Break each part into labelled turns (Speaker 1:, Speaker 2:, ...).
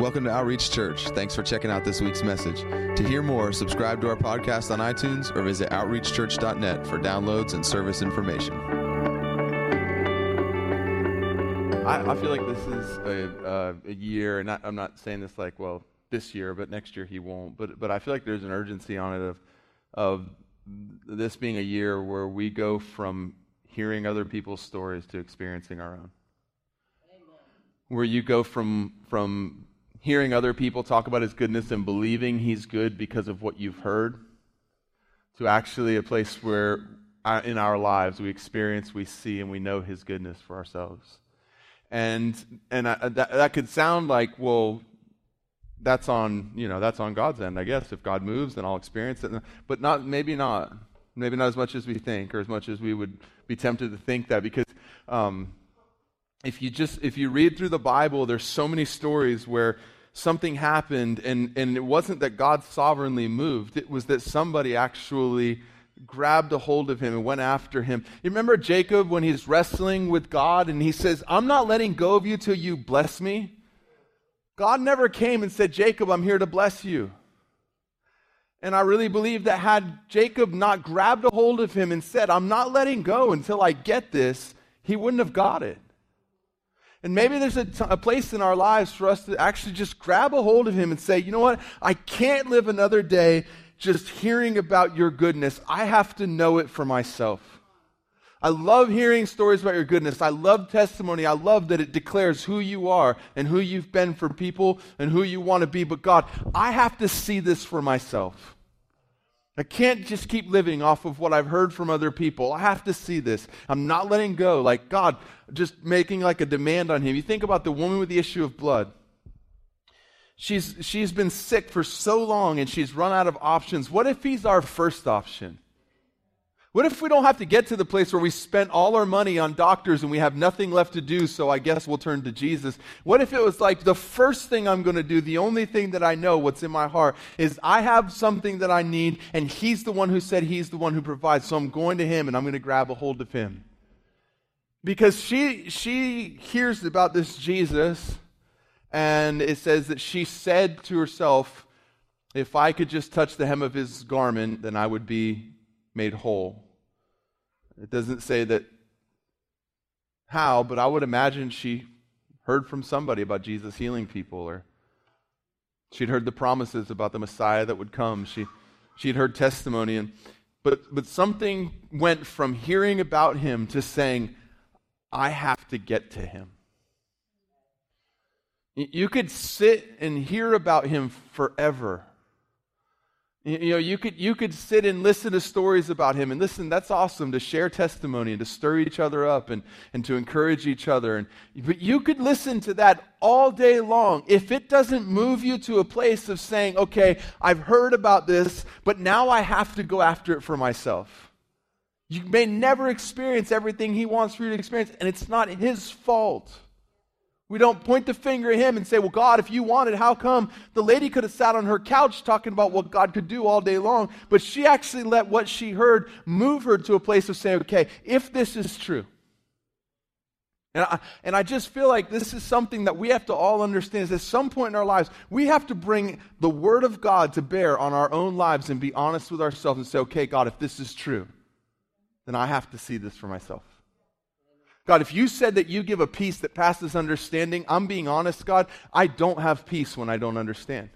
Speaker 1: Welcome to Outreach Church. Thanks for checking out this week's message. To hear more, subscribe to our podcast on iTunes or visit outreachchurch.net for downloads and service information.
Speaker 2: I, I feel like this is a, uh, a year, and not, I'm not saying this like, well, this year, but next year he won't. But, but I feel like there's an urgency on it of, of this being a year where we go from hearing other people's stories to experiencing our own. Where you go from, from hearing other people talk about his goodness and believing he's good because of what you've heard, to actually a place where uh, in our lives we experience, we see, and we know his goodness for ourselves. And, and I, that, that could sound like, well, that's on, you know, that's on God's end, I guess. If God moves, then I'll experience it. But not, maybe not. Maybe not as much as we think or as much as we would be tempted to think that because um, if you just if you read through the bible there's so many stories where something happened and, and it wasn't that god sovereignly moved. It was that somebody actually grabbed a hold of him and went after him. You remember jacob when he's wrestling with god and he says i'm not letting go of you till you bless me. God never came and said jacob i'm here to bless you. And I really believe that had Jacob not grabbed a hold of him and said, I'm not letting go until I get this, he wouldn't have got it. And maybe there's a, t- a place in our lives for us to actually just grab a hold of Him and say, you know what? I can't live another day just hearing about your goodness. I have to know it for myself. I love hearing stories about your goodness. I love testimony. I love that it declares who you are and who you've been for people and who you want to be. But God, I have to see this for myself. I can't just keep living off of what I've heard from other people. I have to see this. I'm not letting go. Like, God, just making like a demand on Him. You think about the woman with the issue of blood. She's, she's been sick for so long and she's run out of options. What if He's our first option? What if we don't have to get to the place where we spent all our money on doctors and we have nothing left to do, so I guess we'll turn to Jesus? What if it was like the first thing I'm going to do, the only thing that I know, what's in my heart, is I have something that I need, and He's the one who said He's the one who provides, so I'm going to Him and I'm going to grab a hold of Him. Because she, she hears about this Jesus, and it says that she said to herself, If I could just touch the hem of His garment, then I would be made whole. It doesn't say that how, but I would imagine she heard from somebody about Jesus healing people, or she'd heard the promises about the Messiah that would come. She, she'd heard testimony, and but but something went from hearing about him to saying, "I have to get to him." You could sit and hear about him forever. You know, you could, you could sit and listen to stories about him. And listen, that's awesome to share testimony and to stir each other up and, and to encourage each other. And, but you could listen to that all day long. If it doesn't move you to a place of saying, okay, I've heard about this, but now I have to go after it for myself. You may never experience everything he wants for you to experience, and it's not his fault. We don't point the finger at him and say, Well, God, if you wanted, how come? The lady could have sat on her couch talking about what God could do all day long, but she actually let what she heard move her to a place of saying, Okay, if this is true. And I, and I just feel like this is something that we have to all understand is at some point in our lives, we have to bring the Word of God to bear on our own lives and be honest with ourselves and say, okay, God, if this is true, then I have to see this for myself. God, if you said that you give a peace that passes understanding, I'm being honest, God, I don't have peace when I don't understand.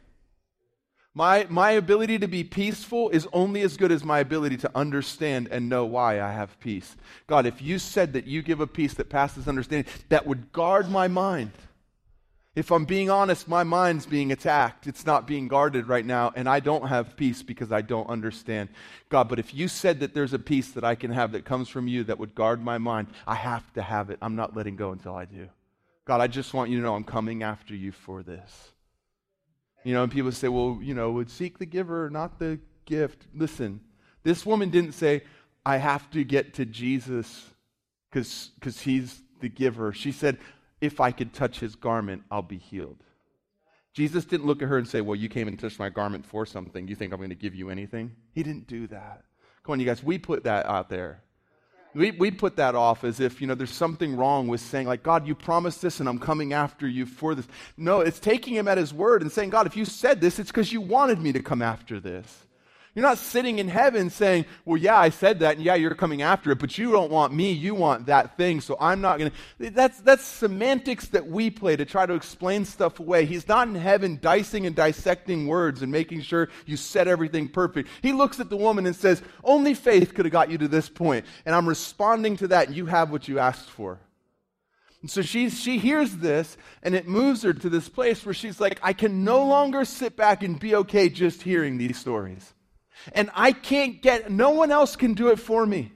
Speaker 2: My, my ability to be peaceful is only as good as my ability to understand and know why I have peace. God, if you said that you give a peace that passes understanding, that would guard my mind. If I'm being honest, my mind's being attacked. It's not being guarded right now, and I don't have peace because I don't understand. God, but if you said that there's a peace that I can have that comes from you that would guard my mind, I have to have it. I'm not letting go until I do. God, I just want you to know I'm coming after you for this. You know, and people say, well, you know, would seek the giver, not the gift. Listen, this woman didn't say, I have to get to Jesus because he's the giver. She said, if I could touch his garment, I'll be healed. Jesus didn't look at her and say, Well, you came and touched my garment for something. You think I'm going to give you anything? He didn't do that. Come on, you guys, we put that out there. We, we put that off as if, you know, there's something wrong with saying, like, God, you promised this and I'm coming after you for this. No, it's taking him at his word and saying, God, if you said this, it's because you wanted me to come after this. You're not sitting in heaven saying, Well, yeah, I said that, and yeah, you're coming after it, but you don't want me, you want that thing, so I'm not going to. That's, that's semantics that we play to try to explain stuff away. He's not in heaven dicing and dissecting words and making sure you said everything perfect. He looks at the woman and says, Only faith could have got you to this point, and I'm responding to that, and you have what you asked for. And so she, she hears this, and it moves her to this place where she's like, I can no longer sit back and be okay just hearing these stories. And I can't get, no one else can do it for me.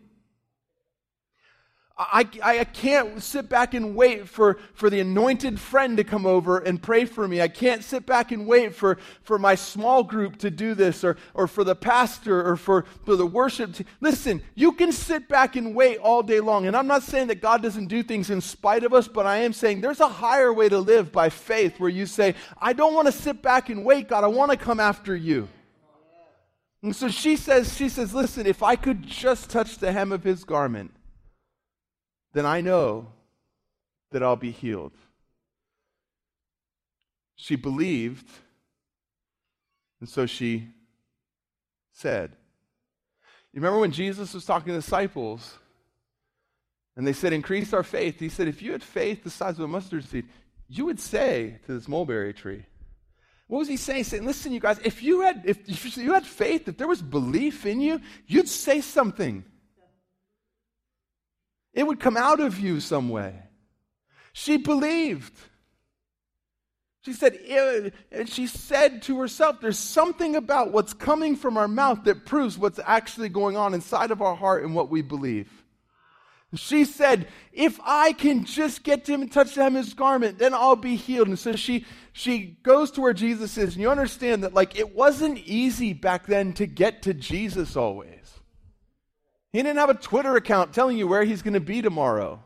Speaker 2: I, I, can't sit back and wait for, for the anointed friend to come over and pray for me. I can't sit back and wait for, for my small group to do this or, or for the pastor or for, for the worship team. Listen, you can sit back and wait all day long. And I'm not saying that God doesn't do things in spite of us, but I am saying there's a higher way to live by faith where you say, I don't want to sit back and wait, God. I want to come after you. And so she says, she says, listen, if I could just touch the hem of his garment, then I know that I'll be healed. She believed, and so she said. You remember when Jesus was talking to the disciples, and they said, Increase our faith. He said, If you had faith the size of a mustard seed, you would say to this mulberry tree, what was he saying? Saying, listen, you guys, if you had if, if you had faith, if there was belief in you, you'd say something. It would come out of you some way. She believed. She said, and she said to herself, There's something about what's coming from our mouth that proves what's actually going on inside of our heart and what we believe. She said, If I can just get to him and touch him in his garment, then I'll be healed. And so she, she goes to where Jesus is. And you understand that, like, it wasn't easy back then to get to Jesus always. He didn't have a Twitter account telling you where he's going to be tomorrow.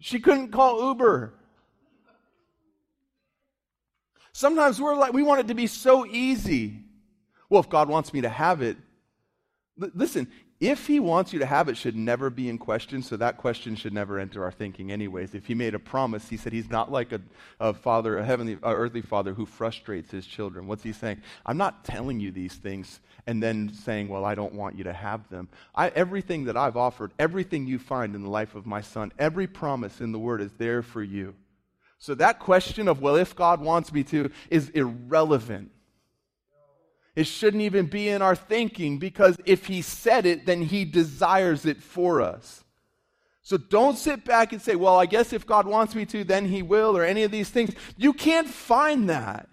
Speaker 2: She couldn't call Uber. Sometimes we're like, we want it to be so easy. Well, if God wants me to have it, listen, if he wants you to have it should never be in question so that question should never enter our thinking anyways. If he made a promise he said he's not like a, a father a heavenly a earthly father who frustrates his children. What's he saying? I'm not telling you these things and then saying well i don't want you to have them. I, everything that i've offered everything you find in the life of my son every promise in the word is there for you. So that question of well if god wants me to is irrelevant it shouldn't even be in our thinking because if He said it, then He desires it for us. So don't sit back and say, well, I guess if God wants me to, then He will, or any of these things. You can't find that.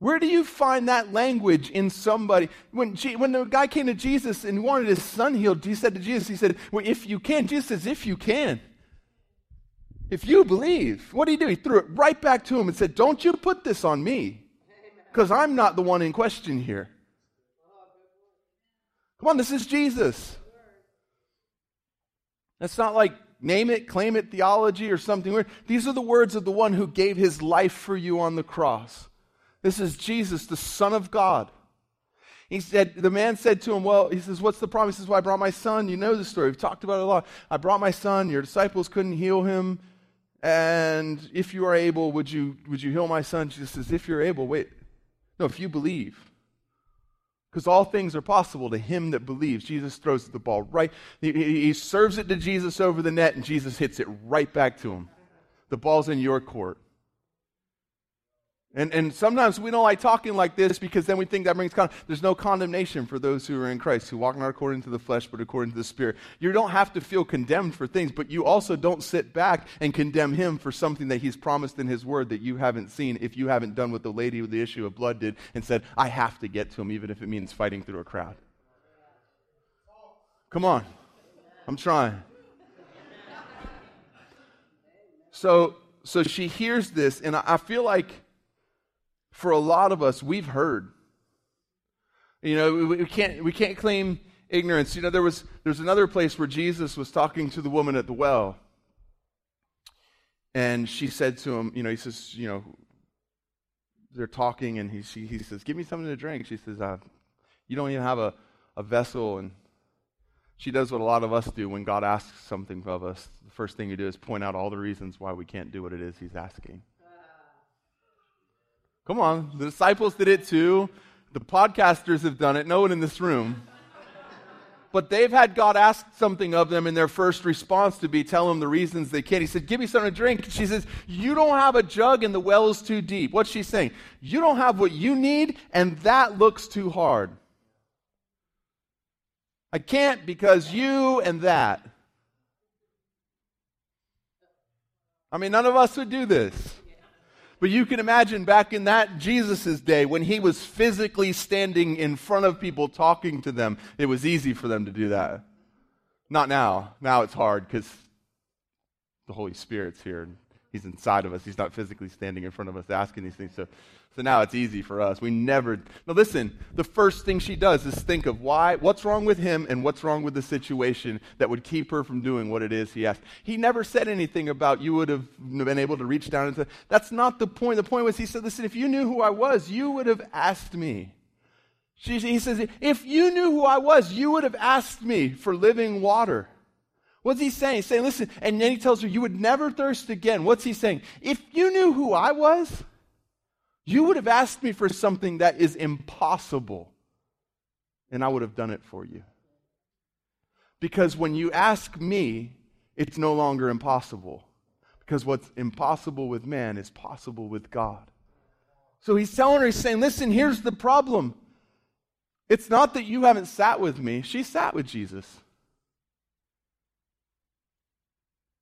Speaker 2: Where do you find that language in somebody? When, G, when the guy came to Jesus and wanted his son healed, he said to Jesus, he said, well, if you can. Jesus says, if you can. If you believe. What did he do? He threw it right back to him and said, don't you put this on me because I'm not the one in question here. Come on, this is Jesus. That's not like name it, claim it theology or something weird. These are the words of the one who gave his life for you on the cross. This is Jesus, the Son of God. He said, the man said to him, Well, he says, What's the problem? He says, Well, I brought my son. You know the story. We've talked about it a lot. I brought my son. Your disciples couldn't heal him. And if you are able, would you, would you heal my son? Jesus says, If you're able, wait, no, if you believe. Because all things are possible to him that believes. Jesus throws the ball right. He, he, serves it to Jesus over the net, and Jesus hits it right back to him. The ball's in your court. And, and sometimes we don't like talking like this because then we think that brings there's no condemnation for those who are in Christ, who walk not according to the flesh, but according to the Spirit. You don't have to feel condemned for things, but you also don't sit back and condemn him for something that he's promised in his word that you haven't seen if you haven't done what the lady with the issue of blood did and said, I have to get to him, even if it means fighting through a crowd. Come on. I'm trying. So, so she hears this, and I feel like for a lot of us, we've heard. You know, we, can't, we can't claim ignorance. You know, there was there's another place where Jesus was talking to the woman at the well. And she said to him, you know, he says, you know, they're talking and he, she, he says, give me something to drink. She says, uh, you don't even have a, a vessel, and she does what a lot of us do when God asks something of us. The first thing you do is point out all the reasons why we can't do what it is He's asking. Come on, the disciples did it too. The podcasters have done it. No one in this room. But they've had God ask something of them, and their first response to be tell him the reasons they can't. He said, Give me something to drink. She says, You don't have a jug, and the well is too deep. What's she saying? You don't have what you need, and that looks too hard. I can't because you and that. I mean, none of us would do this. But you can imagine back in that Jesus' day when he was physically standing in front of people talking to them, it was easy for them to do that. Not now. Now it's hard because the Holy Spirit's here. and He's inside of us. He's not physically standing in front of us asking these things. So, so now it's easy for us. We never. Now listen, the first thing she does is think of why, what's wrong with him and what's wrong with the situation that would keep her from doing what it is he asked. He never said anything about you would have been able to reach down into. That's not the point. The point was he said, listen, if you knew who I was, you would have asked me. She, he says, if you knew who I was, you would have asked me for living water. What's he saying? He's saying, listen, and then he tells her, you would never thirst again. What's he saying? If you knew who I was, you would have asked me for something that is impossible, and I would have done it for you. Because when you ask me, it's no longer impossible. Because what's impossible with man is possible with God. So he's telling her, he's saying, listen, here's the problem. It's not that you haven't sat with me, she sat with Jesus.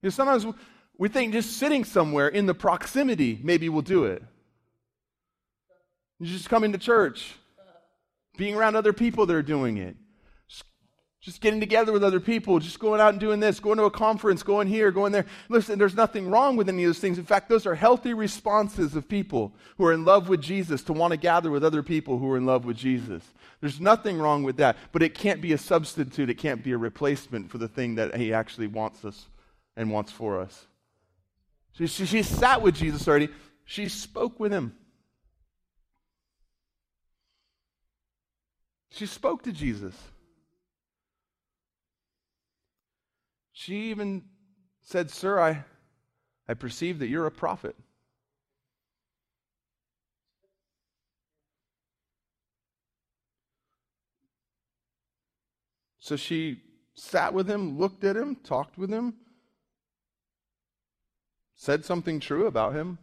Speaker 2: You know, sometimes we think just sitting somewhere in the proximity maybe will do it. Just coming to church, being around other people that are doing it, just getting together with other people, just going out and doing this, going to a conference, going here, going there. Listen, there's nothing wrong with any of those things. In fact, those are healthy responses of people who are in love with Jesus to want to gather with other people who are in love with Jesus. There's nothing wrong with that, but it can't be a substitute, it can't be a replacement for the thing that He actually wants us and wants for us. She, she, she sat with Jesus already, she spoke with Him. She spoke to Jesus. She even said, Sir, I, I perceive that you're a prophet. So she sat with him, looked at him, talked with him, said something true about him.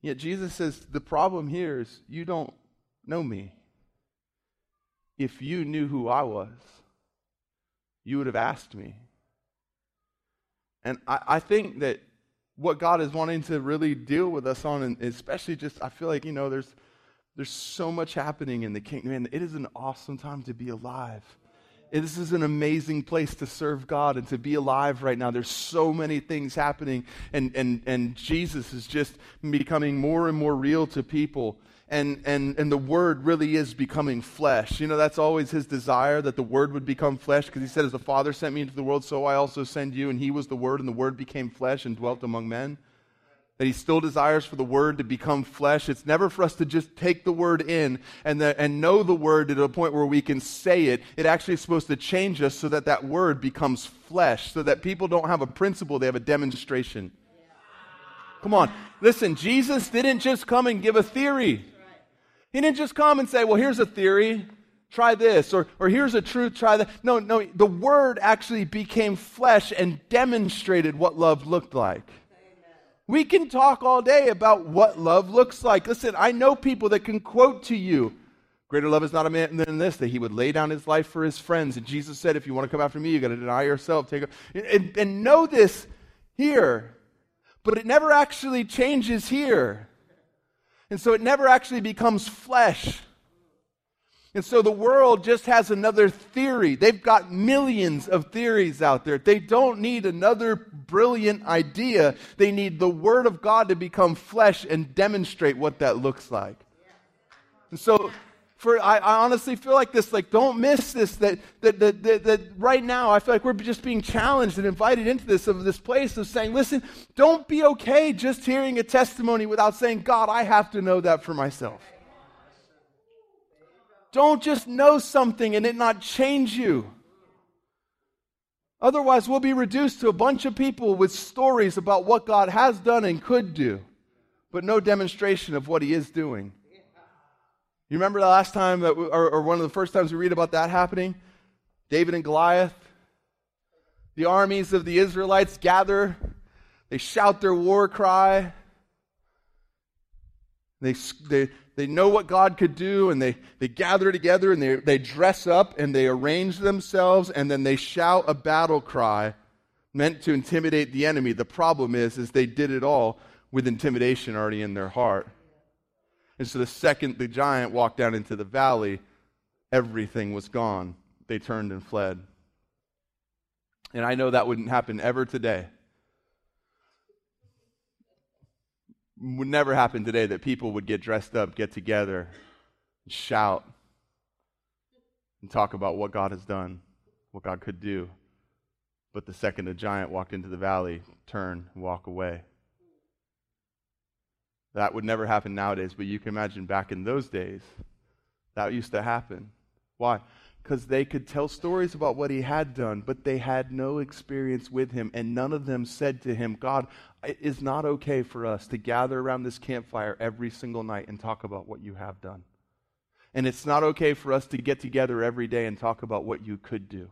Speaker 2: Yet Jesus says, The problem here is you don't know me if you knew who I was, you would have asked me. And I, I think that what God is wanting to really deal with us on, and especially just, I feel like, you know, there's, there's so much happening in the kingdom, and it is an awesome time to be alive. This is an amazing place to serve God and to be alive right now. There's so many things happening, and, and, and Jesus is just becoming more and more real to people and, and, and the word really is becoming flesh. You know, that's always his desire that the word would become flesh because he said, As the Father sent me into the world, so I also send you. And he was the word, and the word became flesh and dwelt among men. That he still desires for the word to become flesh. It's never for us to just take the word in and, the, and know the word to the point where we can say it. It actually is supposed to change us so that that word becomes flesh, so that people don't have a principle, they have a demonstration. Come on. Listen, Jesus didn't just come and give a theory. He didn't just come and say, well, here's a theory, try this, or, or here's a truth, try that. No, no, the Word actually became flesh and demonstrated what love looked like. We can talk all day about what love looks like. Listen, I know people that can quote to you, Greater love is not a man than this, that he would lay down his life for his friends. And Jesus said, if you want to come after me, you got to deny yourself. Take a, and, and know this here. But it never actually changes here. And so it never actually becomes flesh. And so the world just has another theory. They've got millions of theories out there. They don't need another brilliant idea. They need the Word of God to become flesh and demonstrate what that looks like. And so for I, I, honestly feel like this like don't miss this that, that, that, that, that right now i feel like we're just being challenged and invited into this of this place of saying listen don't be okay just hearing a testimony without saying god i have to know that for myself Don't just know something and it not change you. Otherwise, we'll be reduced to a bunch of people with stories about what God has done and could do, but no demonstration of what He is doing. You remember the last time, that, or, or one of the first times we read about that happening? David and Goliath. The armies of the Israelites gather, they shout their war cry. They, they, they know what God could do, and they, they gather together and they, they dress up and they arrange themselves, and then they shout a battle cry meant to intimidate the enemy. The problem is, is they did it all with intimidation already in their heart. And so the second the giant walked down into the valley, everything was gone. They turned and fled. And I know that wouldn't happen ever today. would never happen today that people would get dressed up, get together, shout, and talk about what God has done, what God could do. But the second a giant walked into the valley, turn, and walk away. That would never happen nowadays, but you can imagine back in those days, that used to happen. Why? because they could tell stories about what he had done, but they had no experience with him, and none of them said to him, God, it is not okay for us to gather around this campfire every single night and talk about what you have done. And it's not okay for us to get together every day and talk about what you could do.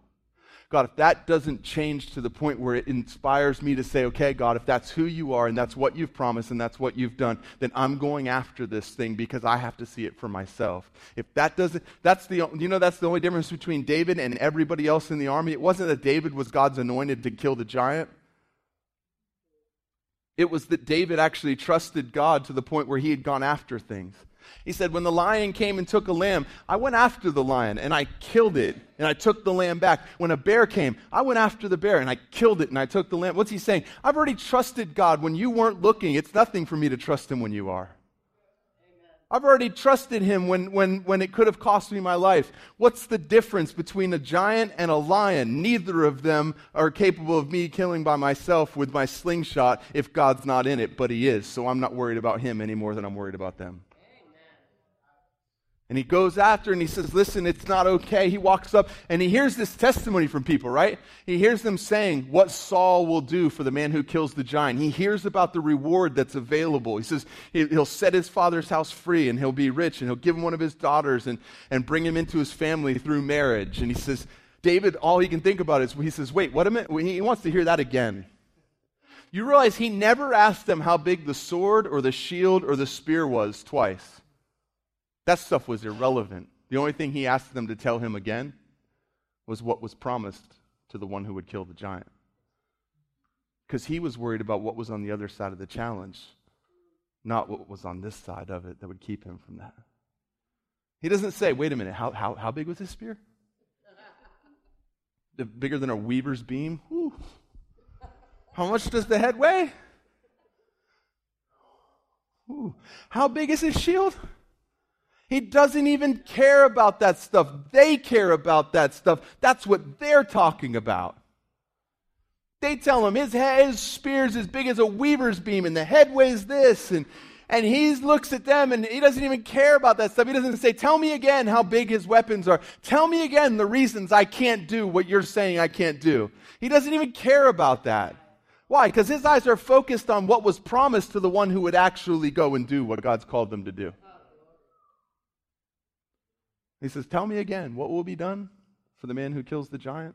Speaker 2: God, if that doesn't change to the point where it inspires me to say, okay, God, if that's who you are and that's what you've promised and that's what you've done, then I'm going after this thing because I have to see it for myself. If that doesn't, that's the, you know, that's the only difference between David and everybody else in the army. It wasn't that David was God's anointed to kill the giant. It was that David actually trusted God to the point where he had gone after things. He said, When the lion came and took a lamb, I went after the lion and I killed it and I took the lamb back. When a bear came, I went after the bear and I killed it and I took the lamb. What's he saying? I've already trusted God when you weren't looking. It's nothing for me to trust him when you are. I've already trusted him when, when, when it could have cost me my life. What's the difference between a giant and a lion? Neither of them are capable of me killing by myself with my slingshot if God's not in it, but he is. So I'm not worried about him any more than I'm worried about them. And he goes after and he says, Listen, it's not okay. He walks up and he hears this testimony from people, right? He hears them saying what Saul will do for the man who kills the giant. He hears about the reward that's available. He says he'll set his father's house free and he'll be rich and he'll give him one of his daughters and, and bring him into his family through marriage. And he says, David, all he can think about is, he says, Wait, what a minute. He wants to hear that again. You realize he never asked them how big the sword or the shield or the spear was twice. That stuff was irrelevant. The only thing he asked them to tell him again was what was promised to the one who would kill the giant. Because he was worried about what was on the other side of the challenge, not what was on this side of it that would keep him from that. He doesn't say, wait a minute, how, how, how big was this spear? Bigger than a weaver's beam? Whew. How much does the head weigh? Ooh. How big is his shield? He doesn't even care about that stuff. They care about that stuff. That's what they're talking about. They tell him his, his spear's as big as a weaver's beam, and the head weighs this, and and he looks at them and he doesn't even care about that stuff. He doesn't say, Tell me again how big his weapons are. Tell me again the reasons I can't do what you're saying I can't do. He doesn't even care about that. Why? Because his eyes are focused on what was promised to the one who would actually go and do what God's called them to do. He says, Tell me again, what will be done for the man who kills the giant?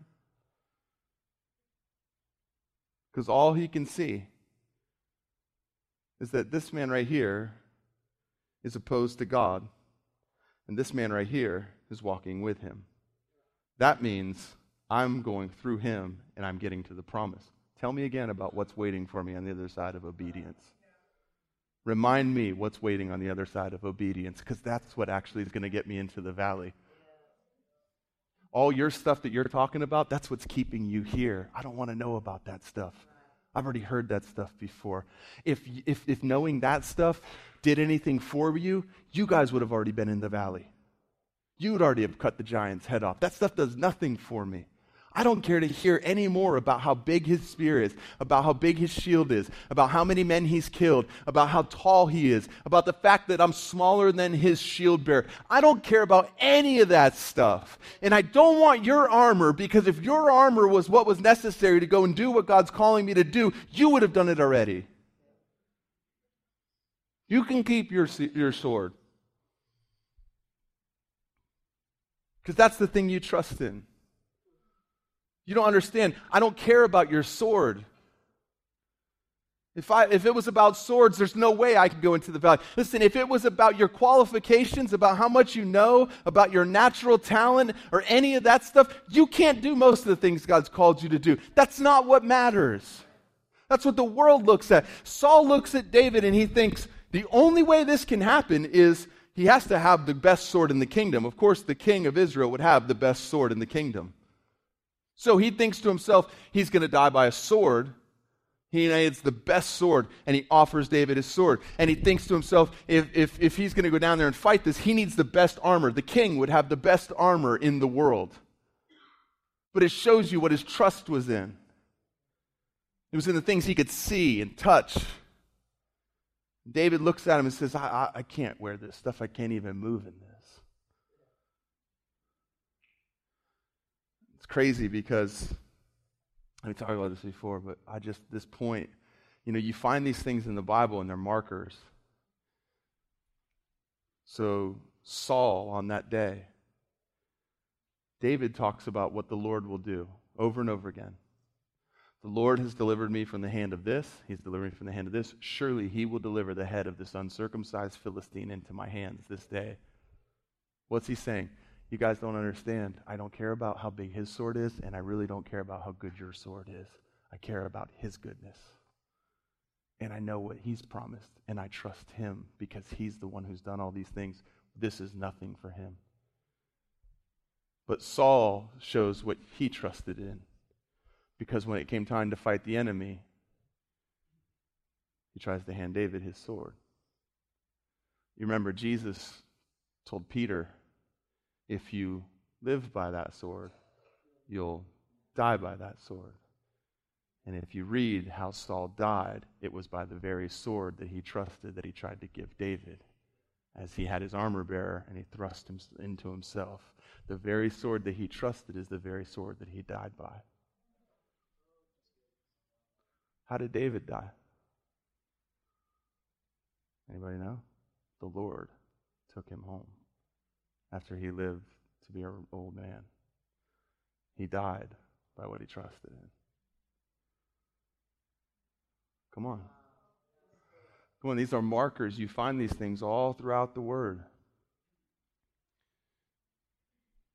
Speaker 2: Because all he can see is that this man right here is opposed to God, and this man right here is walking with him. That means I'm going through him and I'm getting to the promise. Tell me again about what's waiting for me on the other side of obedience. Remind me what's waiting on the other side of obedience, because that's what actually is going to get me into the valley. All your stuff that you're talking about, that's what's keeping you here. I don't want to know about that stuff. I've already heard that stuff before. If, if, if knowing that stuff did anything for you, you guys would have already been in the valley. You would already have cut the giant's head off. That stuff does nothing for me. I don't care to hear any more about how big his spear is, about how big his shield is, about how many men he's killed, about how tall he is, about the fact that I'm smaller than his shield bearer. I don't care about any of that stuff. And I don't want your armor because if your armor was what was necessary to go and do what God's calling me to do, you would have done it already. You can keep your, your sword. Because that's the thing you trust in. You don't understand. I don't care about your sword. If, I, if it was about swords, there's no way I could go into the valley. Listen, if it was about your qualifications, about how much you know, about your natural talent, or any of that stuff, you can't do most of the things God's called you to do. That's not what matters. That's what the world looks at. Saul looks at David and he thinks the only way this can happen is he has to have the best sword in the kingdom. Of course, the king of Israel would have the best sword in the kingdom. So he thinks to himself, he's going to die by a sword. He needs the best sword, and he offers David his sword. And he thinks to himself, if, if, if he's going to go down there and fight this, he needs the best armor. The king would have the best armor in the world. But it shows you what his trust was in. It was in the things he could see and touch. David looks at him and says, I, I, I can't wear this stuff. I can't even move in this. It's crazy because we talked about this before, but I just, this point, you know, you find these things in the Bible and they're markers. So, Saul on that day, David talks about what the Lord will do over and over again. The Lord has delivered me from the hand of this. He's delivered me from the hand of this. Surely he will deliver the head of this uncircumcised Philistine into my hands this day. What's he saying? You guys don't understand. I don't care about how big his sword is, and I really don't care about how good your sword is. I care about his goodness. And I know what he's promised, and I trust him because he's the one who's done all these things. This is nothing for him. But Saul shows what he trusted in because when it came time to fight the enemy, he tries to hand David his sword. You remember Jesus told Peter, if you live by that sword, you'll die by that sword. And if you read how Saul died, it was by the very sword that he trusted that he tried to give David, as he had his armor bearer and he thrust him into himself. The very sword that he trusted is the very sword that he died by. How did David die? Anybody know? The Lord took him home after he lived to be an old man. He died by what he trusted in. Come on. Come on, these are markers. You find these things all throughout the Word.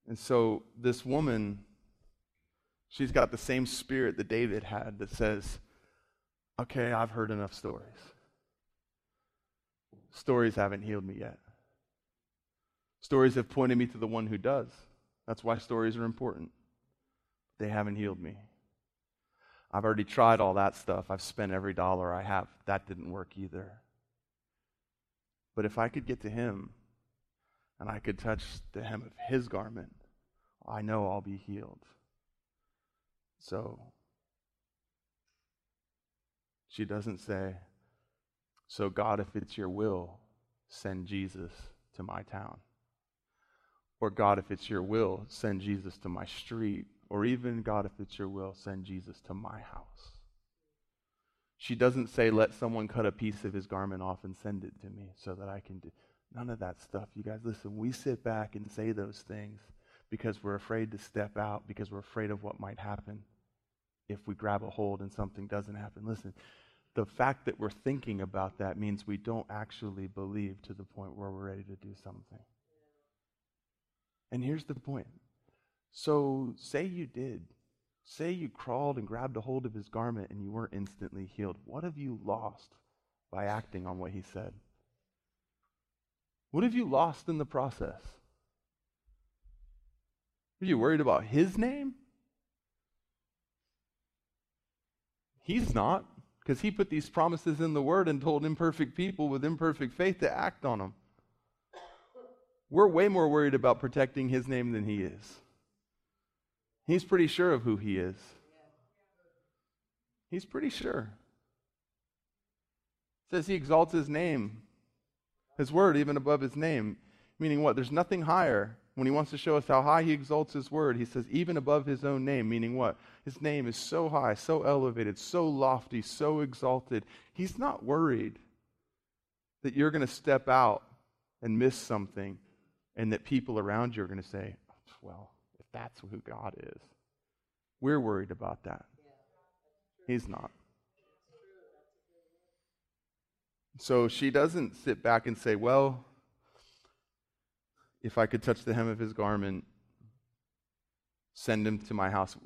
Speaker 2: And so this woman, she's got the same spirit that David had that says, okay, I've heard enough stories. Stories haven't healed me yet. Stories have pointed me to the one who does. That's why stories are important. They haven't healed me. I've already tried all that stuff. I've spent every dollar I have. That didn't work either. But if I could get to him and I could touch the hem of his garment, I know I'll be healed. So, she doesn't say, So, God, if it's your will, send Jesus to my town. Or, God, if it's your will, send Jesus to my street. Or even, God, if it's your will, send Jesus to my house. She doesn't say, let someone cut a piece of his garment off and send it to me so that I can do. None of that stuff. You guys, listen, we sit back and say those things because we're afraid to step out, because we're afraid of what might happen if we grab a hold and something doesn't happen. Listen, the fact that we're thinking about that means we don't actually believe to the point where we're ready to do something. And here's the point. So, say you did. Say you crawled and grabbed a hold of his garment and you weren't instantly healed. What have you lost by acting on what he said? What have you lost in the process? Are you worried about his name? He's not, because he put these promises in the word and told imperfect people with imperfect faith to act on them. We're way more worried about protecting his name than he is. He's pretty sure of who he is. He's pretty sure. It says he exalts his name, his word, even above his name. Meaning what? There's nothing higher. When he wants to show us how high he exalts his word, he says, even above his own name. Meaning what? His name is so high, so elevated, so lofty, so exalted. He's not worried that you're going to step out and miss something and that people around you are going to say, well, if that's who God is. We're worried about that. He's not. So she doesn't sit back and say, well, if I could touch the hem of his garment, send him to my house.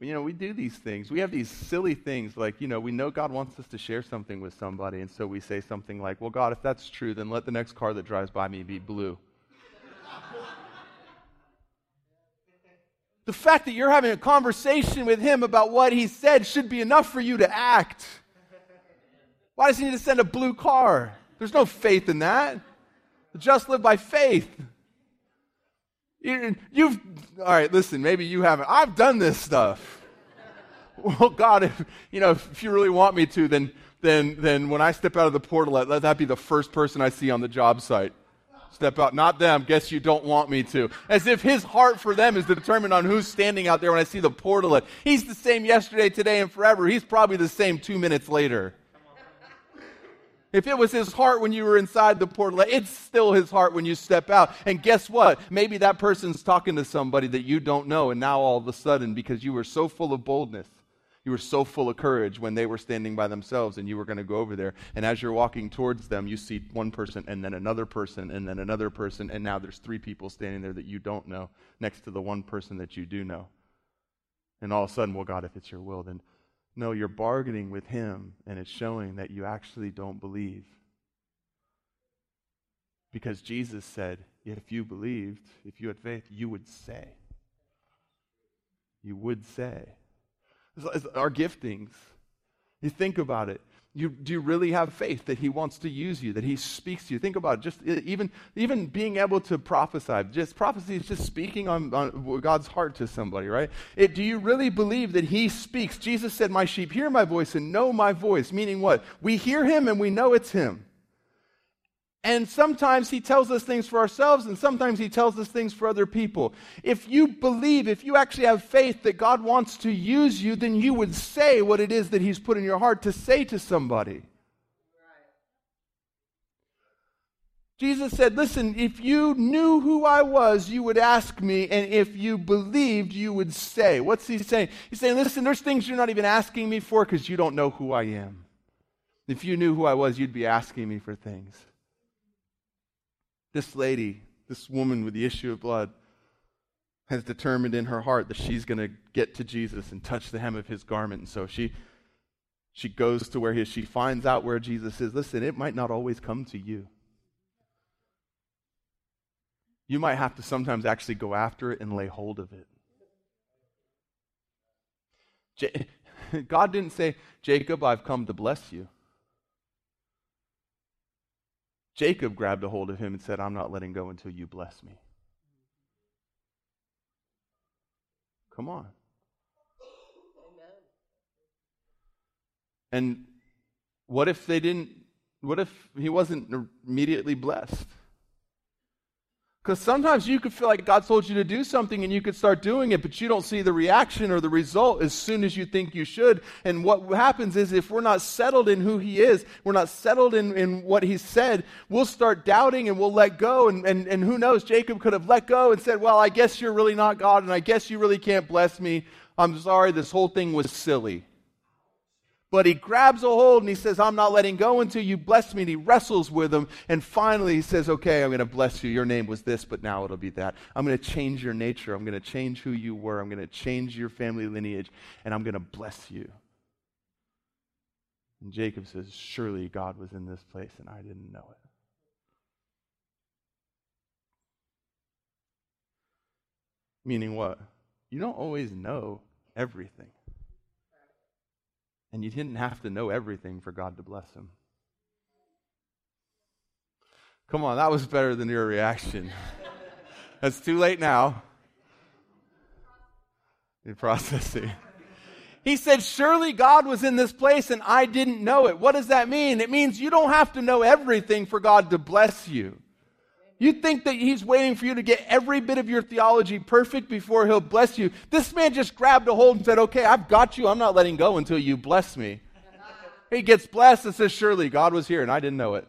Speaker 2: You know, we do these things. We have these silly things like, you know, we know God wants us to share something with somebody, and so we say something like, well, God, if that's true, then let the next car that drives by me be blue. The fact that you're having a conversation with him about what he said should be enough for you to act. Why does he need to send a blue car? There's no faith in that. Just live by faith. You've, all right, listen, maybe you haven't. I've done this stuff. Well, God, if, you know, if you really want me to, then, then, then when I step out of the portal, let that be the first person I see on the job site. Step out, not them. Guess you don't want me to. As if his heart for them is determined on who's standing out there when I see the portal. He's the same yesterday, today, and forever. He's probably the same two minutes later. If it was his heart when you were inside the portal, it's still his heart when you step out. And guess what? Maybe that person's talking to somebody that you don't know, and now all of a sudden, because you were so full of boldness, you were so full of courage when they were standing by themselves and you were going to go over there. And as you're walking towards them, you see one person and then another person and then another person. And now there's three people standing there that you don't know next to the one person that you do know. And all of a sudden, well, God, if it's your will, then no, you're bargaining with him, and it's showing that you actually don't believe. Because Jesus said, Yet if you believed, if you had faith, you would say. You would say. Our giftings. You think about it. You, do you really have faith that he wants to use you, that he speaks to you? Think about it. Just even, even being able to prophesy. Just prophecy is just speaking on, on God's heart to somebody, right? It, do you really believe that he speaks? Jesus said, My sheep hear my voice and know my voice. Meaning what? We hear him and we know it's him. And sometimes he tells us things for ourselves, and sometimes he tells us things for other people. If you believe, if you actually have faith that God wants to use you, then you would say what it is that he's put in your heart to say to somebody. Jesus said, Listen, if you knew who I was, you would ask me, and if you believed, you would say. What's he saying? He's saying, Listen, there's things you're not even asking me for because you don't know who I am. If you knew who I was, you'd be asking me for things this lady, this woman with the issue of blood, has determined in her heart that she's going to get to Jesus and touch the hem of his garment. And so she, she goes to where he is. She finds out where Jesus is. Listen, it might not always come to you. You might have to sometimes actually go after it and lay hold of it. God didn't say, Jacob, I've come to bless you. Jacob grabbed a hold of him and said, I'm not letting go until you bless me. Come on. Amen. And what if they didn't, what if he wasn't immediately blessed? Because sometimes you could feel like God told you to do something and you could start doing it, but you don't see the reaction or the result as soon as you think you should. And what happens is if we're not settled in who He is, we're not settled in, in what He said, we'll start doubting and we'll let go. And, and, and who knows, Jacob could have let go and said, Well, I guess you're really not God and I guess you really can't bless me. I'm sorry, this whole thing was silly. But he grabs a hold and he says, I'm not letting go until you bless me. And he wrestles with him. And finally he says, Okay, I'm going to bless you. Your name was this, but now it'll be that. I'm going to change your nature. I'm going to change who you were. I'm going to change your family lineage. And I'm going to bless you. And Jacob says, Surely God was in this place and I didn't know it. Meaning what? You don't always know everything. And you didn't have to know everything for God to bless him. Come on, that was better than your reaction. That's too late now. You're processing. He said, Surely God was in this place and I didn't know it. What does that mean? It means you don't have to know everything for God to bless you. You think that He's waiting for you to get every bit of your theology perfect before He'll bless you. This man just grabbed a hold and said, Okay, I've got you. I'm not letting go until you bless me. He gets blessed and says, Surely God was here and I didn't know it.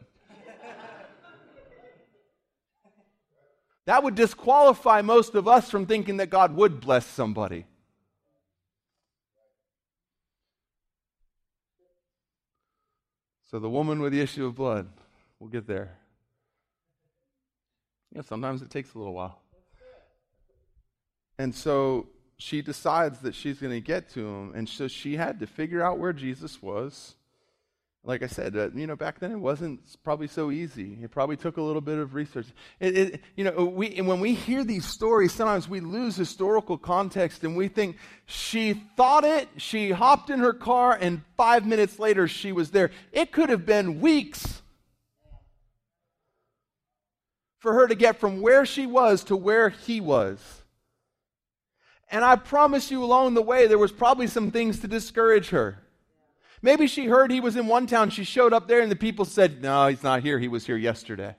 Speaker 2: That would disqualify most of us from thinking that God would bless somebody. So the woman with the issue of blood, we'll get there. Yeah, sometimes it takes a little while. And so she decides that she's going to get to him. And so she had to figure out where Jesus was like I said, uh, you know, back then it wasn't probably so easy. It probably took a little bit of research. It, it, you know, we, when we hear these stories, sometimes we lose historical context and we think she thought it, she hopped in her car, and five minutes later she was there. It could have been weeks for her to get from where she was to where he was. And I promise you, along the way, there was probably some things to discourage her. Maybe she heard he was in one town. She showed up there, and the people said, No, he's not here. He was here yesterday.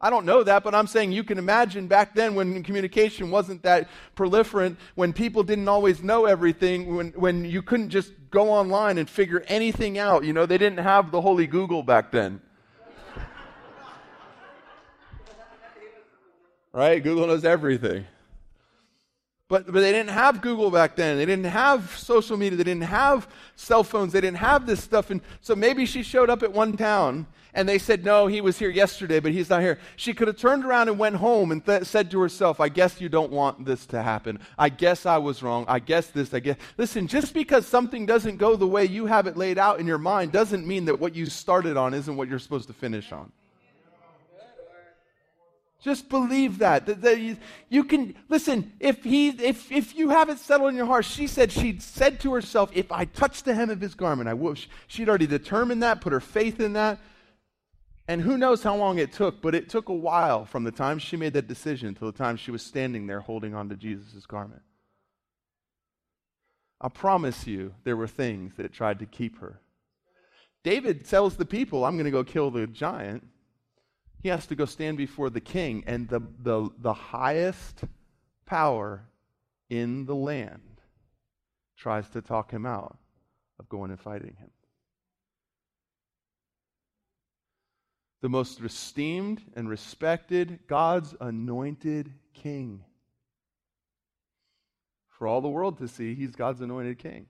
Speaker 2: I don't know that, but I'm saying you can imagine back then when communication wasn't that proliferant, when people didn't always know everything, when, when you couldn't just go online and figure anything out. You know, they didn't have the holy Google back then. Right? Google knows everything. But, but they didn't have Google back then. They didn't have social media. They didn't have cell phones. They didn't have this stuff. And so maybe she showed up at one town and they said, No, he was here yesterday, but he's not here. She could have turned around and went home and th- said to herself, I guess you don't want this to happen. I guess I was wrong. I guess this, I guess. Listen, just because something doesn't go the way you have it laid out in your mind doesn't mean that what you started on isn't what you're supposed to finish on. Just believe that. that, you, you, can listen. If he, if if you have it settled in your heart, she said she said to herself, "If I touch the hem of his garment, I will." She'd already determined that, put her faith in that, and who knows how long it took? But it took a while from the time she made that decision till the time she was standing there holding on to Jesus' garment. I promise you, there were things that tried to keep her. David tells the people, "I'm going to go kill the giant." He has to go stand before the king, and the, the, the highest power in the land tries to talk him out of going and fighting him. The most esteemed and respected, God's anointed king. For all the world to see, he's God's anointed king.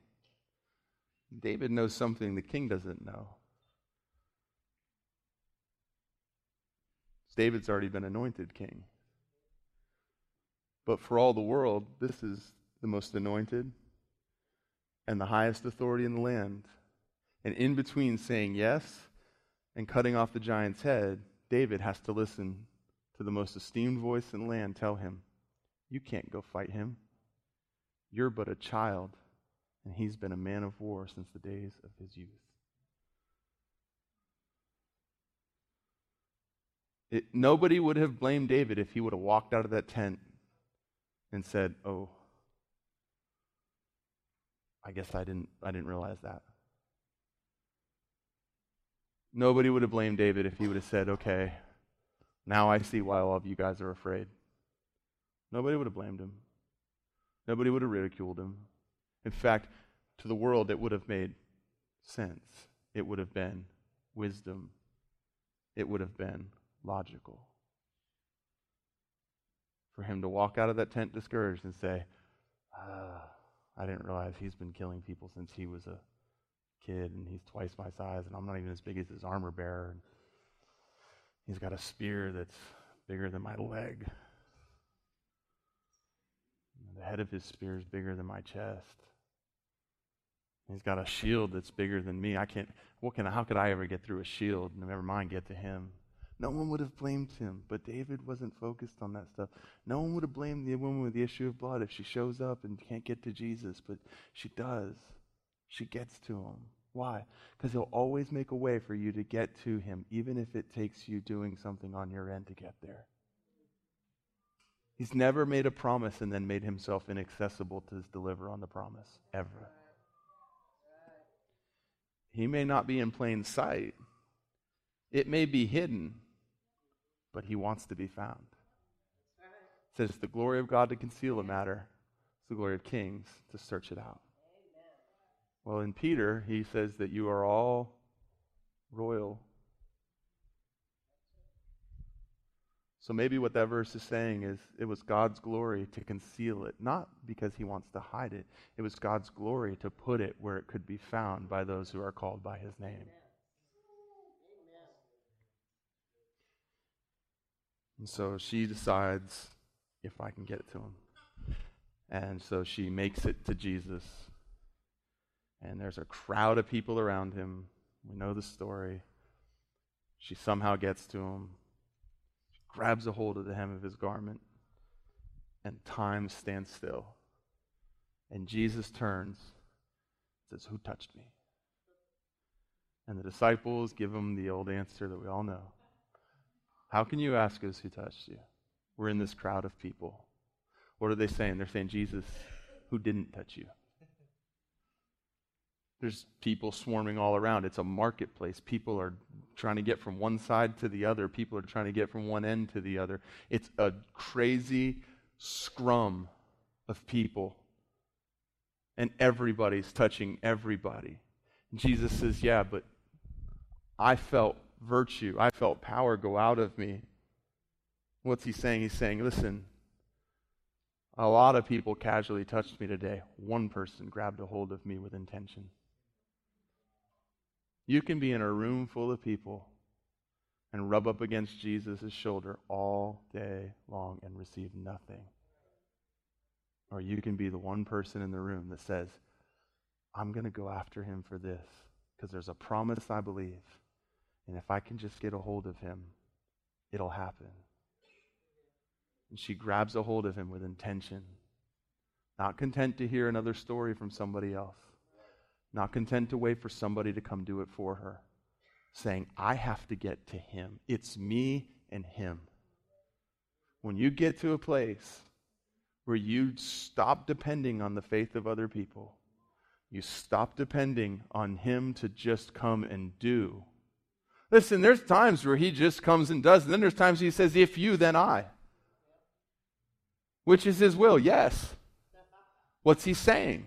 Speaker 2: David knows something the king doesn't know. David's already been anointed king. But for all the world, this is the most anointed and the highest authority in the land. And in between saying yes and cutting off the giant's head, David has to listen to the most esteemed voice in the land tell him, You can't go fight him. You're but a child, and he's been a man of war since the days of his youth. It, nobody would have blamed David if he would have walked out of that tent and said, "Oh, I guess I didn't I didn't realize that." Nobody would have blamed David if he would have said, "Okay, now I see why all of you guys are afraid." Nobody would have blamed him. Nobody would have ridiculed him. In fact, to the world it would have made sense. It would have been wisdom. It would have been logical for him to walk out of that tent discouraged and say, ah, I didn't realize he's been killing people since he was a kid and he's twice my size and I'm not even as big as his armor bearer. And he's got a spear that's bigger than my leg. The head of his spear is bigger than my chest. He's got a shield that's bigger than me. I can't, what can, how could I ever get through a shield? Never mind get to him. No one would have blamed him, but David wasn't focused on that stuff. No one would have blamed the woman with the issue of blood if she shows up and can't get to Jesus, but she does. She gets to him. Why? Because he'll always make a way for you to get to him, even if it takes you doing something on your end to get there. He's never made a promise and then made himself inaccessible to deliver on the promise, ever. He may not be in plain sight, it may be hidden, but he wants to be found. It says, it's the glory of God to conceal a matter, it's the glory of kings to search it out. Well, in Peter, he says that you are all royal So maybe what that verse is saying is it was God's glory to conceal it, not because he wants to hide it. It was God's glory to put it where it could be found by those who are called by his name. And so she decides if I can get it to him. And so she makes it to Jesus. And there's a crowd of people around him. We know the story. She somehow gets to him she grabs a hold of the hem of his garment, and time stands still. And Jesus turns, and says, Who touched me? And the disciples give him the old answer that we all know How can you ask us who touched you? We're in this crowd of people. What are they saying? They're saying, Jesus, who didn't touch you? There's people swarming all around. It's a marketplace. People are trying to get from one side to the other. People are trying to get from one end to the other. It's a crazy scrum of people. And everybody's touching everybody. Jesus says, Yeah, but I felt virtue. I felt power go out of me. What's he saying? He's saying, Listen, a lot of people casually touched me today. One person grabbed a hold of me with intention. You can be in a room full of people and rub up against Jesus' shoulder all day long and receive nothing. Or you can be the one person in the room that says, I'm going to go after him for this because there's a promise I believe. And if I can just get a hold of him, it'll happen. And she grabs a hold of him with intention, not content to hear another story from somebody else not content to wait for somebody to come do it for her, saying, I have to get to him. It's me and him. When you get to a place where you stop depending on the faith of other people, you stop depending on him to just come and do. Listen, there's times where he just comes and does, and then there's times he says, If you, then I. Which is his will, yes. What's he saying?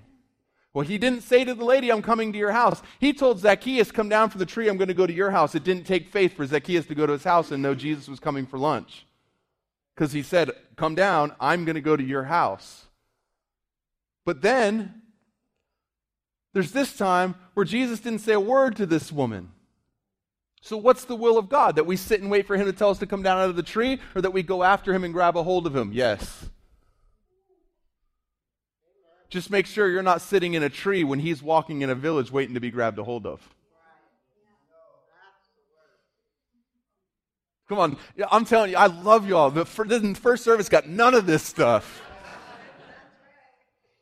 Speaker 2: Well, he didn't say to the lady, I'm coming to your house. He told Zacchaeus, Come down from the tree, I'm going to go to your house. It didn't take faith for Zacchaeus to go to his house and know Jesus was coming for lunch. Because he said, Come down, I'm going to go to your house. But then, there's this time where Jesus didn't say a word to this woman. So, what's the will of God? That we sit and wait for him to tell us to come down out of the tree, or that we go after him and grab a hold of him? Yes. Just make sure you're not sitting in a tree when he's walking in a village waiting to be grabbed a hold of. Come on, I'm telling you, I love you all. The first service got none of this stuff.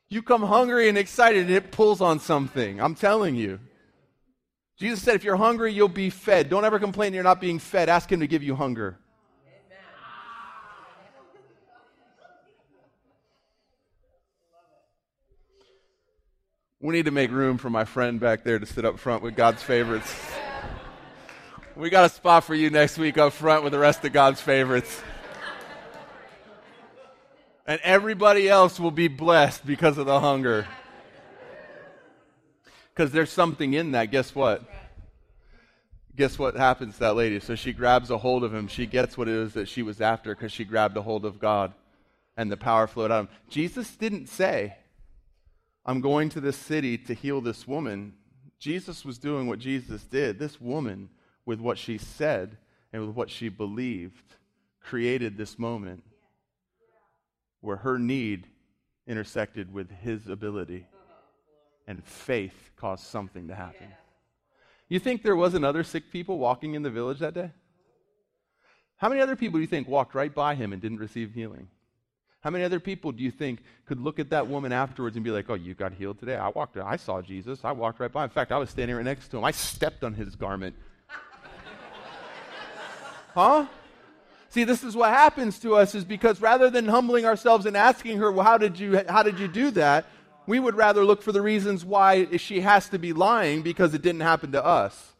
Speaker 2: You come hungry and excited, and it pulls on something. I'm telling you. Jesus said, if you're hungry, you'll be fed. Don't ever complain you're not being fed. Ask Him to give you hunger. We need to make room for my friend back there to sit up front with God's favorites. We got a spot for you next week up front with the rest of God's favorites. And everybody else will be blessed because of the hunger. Because there's something in that. Guess what? Guess what happens to that lady? So she grabs a hold of him. She gets what it is that she was after because she grabbed a hold of God and the power flowed out of him. Jesus didn't say, I'm going to this city to heal this woman. Jesus was doing what Jesus did. This woman, with what she said and with what she believed, created this moment where her need intersected with his ability, and faith caused something to happen. You think there wasn't other sick people walking in the village that day? How many other people do you think walked right by him and didn't receive healing? How many other people do you think could look at that woman afterwards and be like, oh, you got healed today? I walked, I saw Jesus. I walked right by. In fact, I was standing right next to him. I stepped on his garment. huh? See, this is what happens to us is because rather than humbling ourselves and asking her, well, how did you, how did you do that? We would rather look for the reasons why she has to be lying because it didn't happen to us.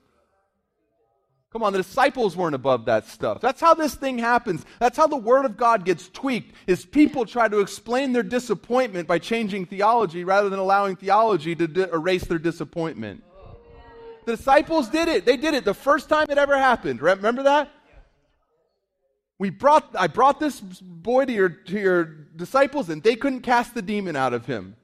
Speaker 2: Come on, the disciples weren't above that stuff. That's how this thing happens. That's how the word of God gets tweaked. Is people try to explain their disappointment by changing theology rather than allowing theology to di- erase their disappointment. The disciples did it. They did it the first time it ever happened. Remember that? We brought I brought this boy to your to your disciples and they couldn't cast the demon out of him.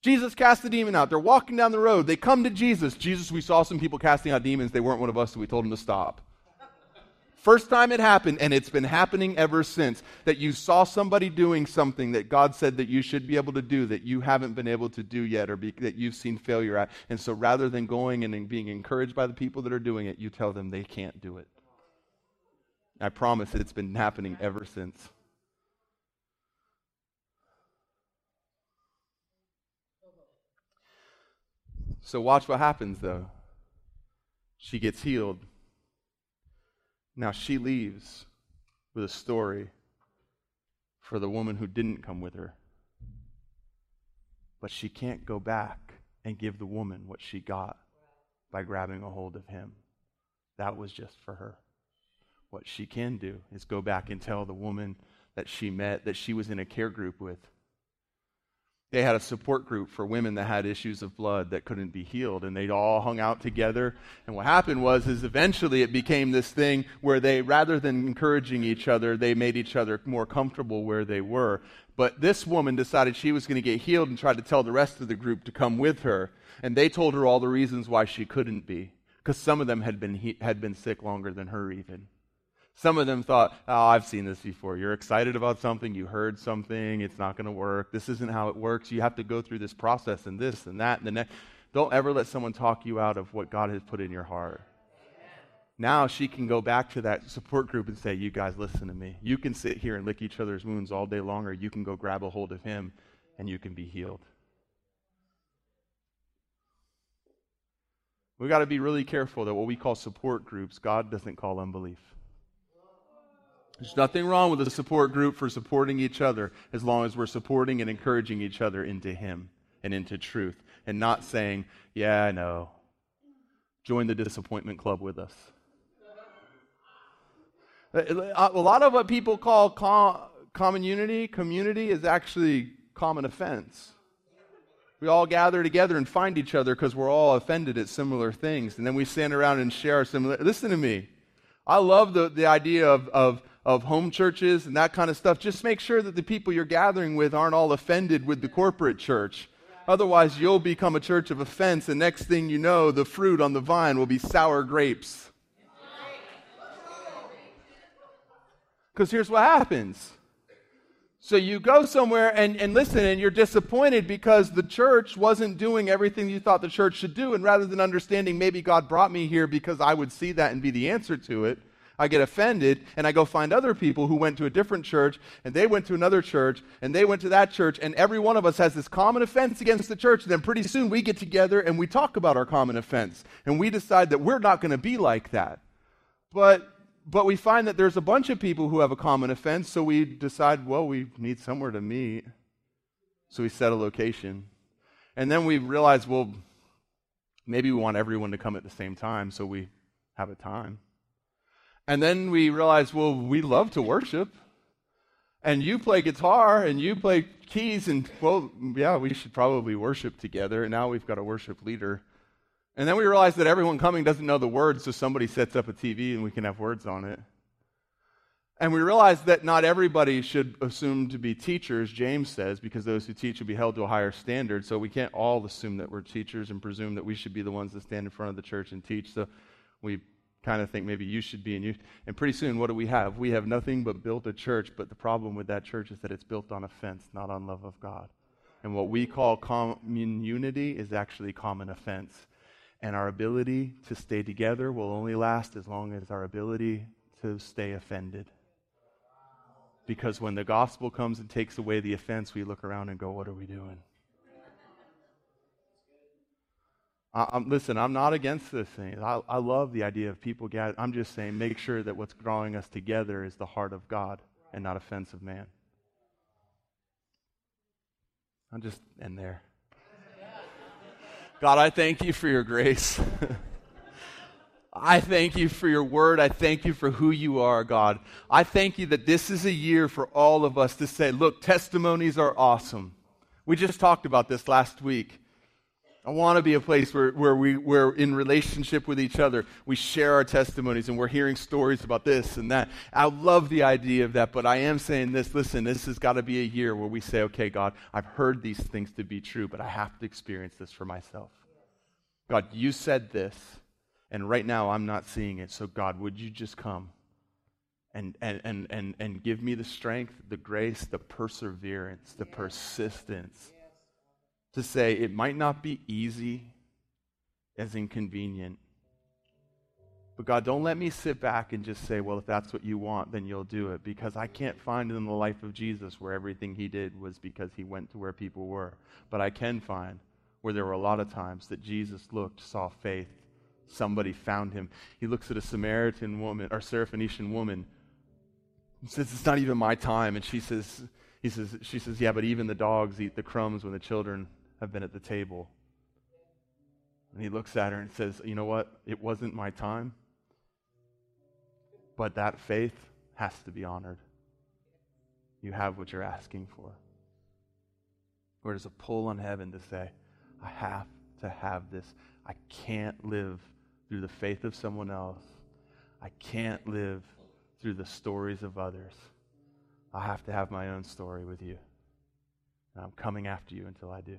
Speaker 2: Jesus cast the demon out. They're walking down the road. They come to Jesus. Jesus, we saw some people casting out demons. They weren't one of us, so we told them to stop. First time it happened, and it's been happening ever since. That you saw somebody doing something that God said that you should be able to do that you haven't been able to do yet, or be, that you've seen failure at. And so rather than going and being encouraged by the people that are doing it, you tell them they can't do it. I promise it's been happening ever since. So, watch what happens though. She gets healed. Now, she leaves with a story for the woman who didn't come with her. But she can't go back and give the woman what she got by grabbing a hold of him. That was just for her. What she can do is go back and tell the woman that she met, that she was in a care group with, they had a support group for women that had issues of blood that couldn't be healed and they'd all hung out together. And what happened was is eventually it became this thing where they rather than encouraging each other they made each other more comfortable where they were. But this woman decided she was going to get healed and tried to tell the rest of the group to come with her. And they told her all the reasons why she couldn't be because some of them had been had been sick longer than her even some of them thought, oh, I've seen this before. You're excited about something, you heard something, it's not going to work. This isn't how it works. You have to go through this process and this and that and the next. Don't ever let someone talk you out of what God has put in your heart. Now she can go back to that support group and say, You guys, listen to me. You can sit here and lick each other's wounds all day long, or you can go grab a hold of him and you can be healed. We've got to be really careful that what we call support groups, God doesn't call unbelief. There's nothing wrong with a support group for supporting each other as long as we're supporting and encouraging each other into Him and into truth and not saying, Yeah, I know. Join the disappointment club with us. A lot of what people call common unity, community, is actually common offense. We all gather together and find each other because we're all offended at similar things. And then we stand around and share our similar. Listen to me. I love the, the idea of, of of home churches and that kind of stuff, just make sure that the people you're gathering with aren't all offended with the corporate church. Otherwise, you'll become a church of offense, and next thing you know, the fruit on the vine will be sour grapes. Because here's what happens. So you go somewhere and, and listen, and you're disappointed because the church wasn't doing everything you thought the church should do. And rather than understanding maybe God brought me here because I would see that and be the answer to it, I get offended and I go find other people who went to a different church and they went to another church and they went to that church and every one of us has this common offense against the church. And then pretty soon we get together and we talk about our common offense and we decide that we're not going to be like that. But but we find that there's a bunch of people who have a common offense, so we decide, well, we need somewhere to meet. So we set a location. And then we realize, well, maybe we want everyone to come at the same time, so we have a time. And then we realized, well, we love to worship. And you play guitar and you play keys, and well, yeah, we should probably worship together. And now we've got a worship leader. And then we realized that everyone coming doesn't know the words, so somebody sets up a TV and we can have words on it. And we realized that not everybody should assume to be teachers, James says, because those who teach will be held to a higher standard. So we can't all assume that we're teachers and presume that we should be the ones that stand in front of the church and teach. So we kind of think maybe you should be and you and pretty soon what do we have? We have nothing but built a church but the problem with that church is that it's built on offense not on love of god. And what we call common unity is actually common offense. And our ability to stay together will only last as long as our ability to stay offended. Because when the gospel comes and takes away the offense we look around and go what are we doing I, I'm, listen, I'm not against this thing. I, I love the idea of people gathering. I'm just saying, make sure that what's drawing us together is the heart of God and not offense of man. I'll just end there. God, I thank you for your grace. I thank you for your word. I thank you for who you are, God. I thank you that this is a year for all of us to say, look, testimonies are awesome. We just talked about this last week. I want to be a place where, where we, we're in relationship with each other. We share our testimonies and we're hearing stories about this and that. I love the idea of that, but I am saying this listen, this has got to be a year where we say, okay, God, I've heard these things to be true, but I have to experience this for myself. God, you said this. And right now, I'm not seeing it. So, God, would you just come and, and, and, and, and give me the strength, the grace, the perseverance, the persistence to say it might not be easy as inconvenient. But God, don't let me sit back and just say, well, if that's what you want, then you'll do it. Because I can't find in the life of Jesus where everything he did was because he went to where people were. But I can find where there were a lot of times that Jesus looked, saw faith, somebody found him. He looks at a Samaritan woman or Syrophoenician woman. He says, It's not even my time. And she says, he says, she says, Yeah, but even the dogs eat the crumbs when the children have been at the table. And he looks at her and says, You know what? It wasn't my time. But that faith has to be honored. You have what you're asking for. Or there's a pull on heaven to say, I have to have this. I can't live through the faith of someone else. I can't live through the stories of others. I have to have my own story with you. And I'm coming after you until I do.